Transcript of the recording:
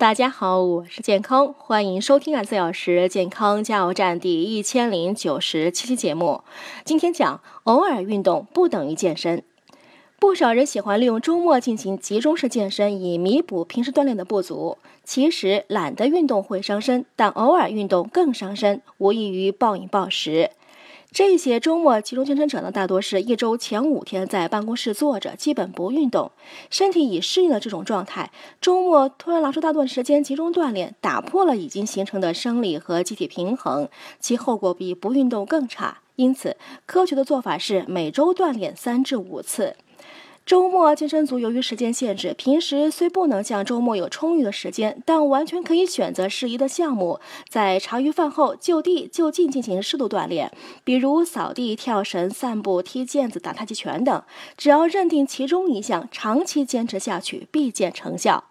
大家好，我是健康，欢迎收听二十四小时健康加油站第一千零九十七期节目。今天讲偶尔运动不等于健身。不少人喜欢利用周末进行集中式健身，以弥补平时锻炼的不足。其实懒得运动会伤身，但偶尔运动更伤身，无异于暴饮暴食。这些周末集中健身者呢，大多是一周前五天在办公室坐着，基本不运动，身体已适应了这种状态。周末突然拿出大段时间集中锻炼，打破了已经形成的生理和机体平衡，其后果比不运动更差。因此，科学的做法是每周锻炼三至五次。周末健身族由于时间限制，平时虽不能像周末有充裕的时间，但完全可以选择适宜的项目，在茶余饭后就地就近进行适度锻炼，比如扫地、跳绳、散步、踢毽子、打太极拳等。只要认定其中一项，长期坚持下去，必见成效。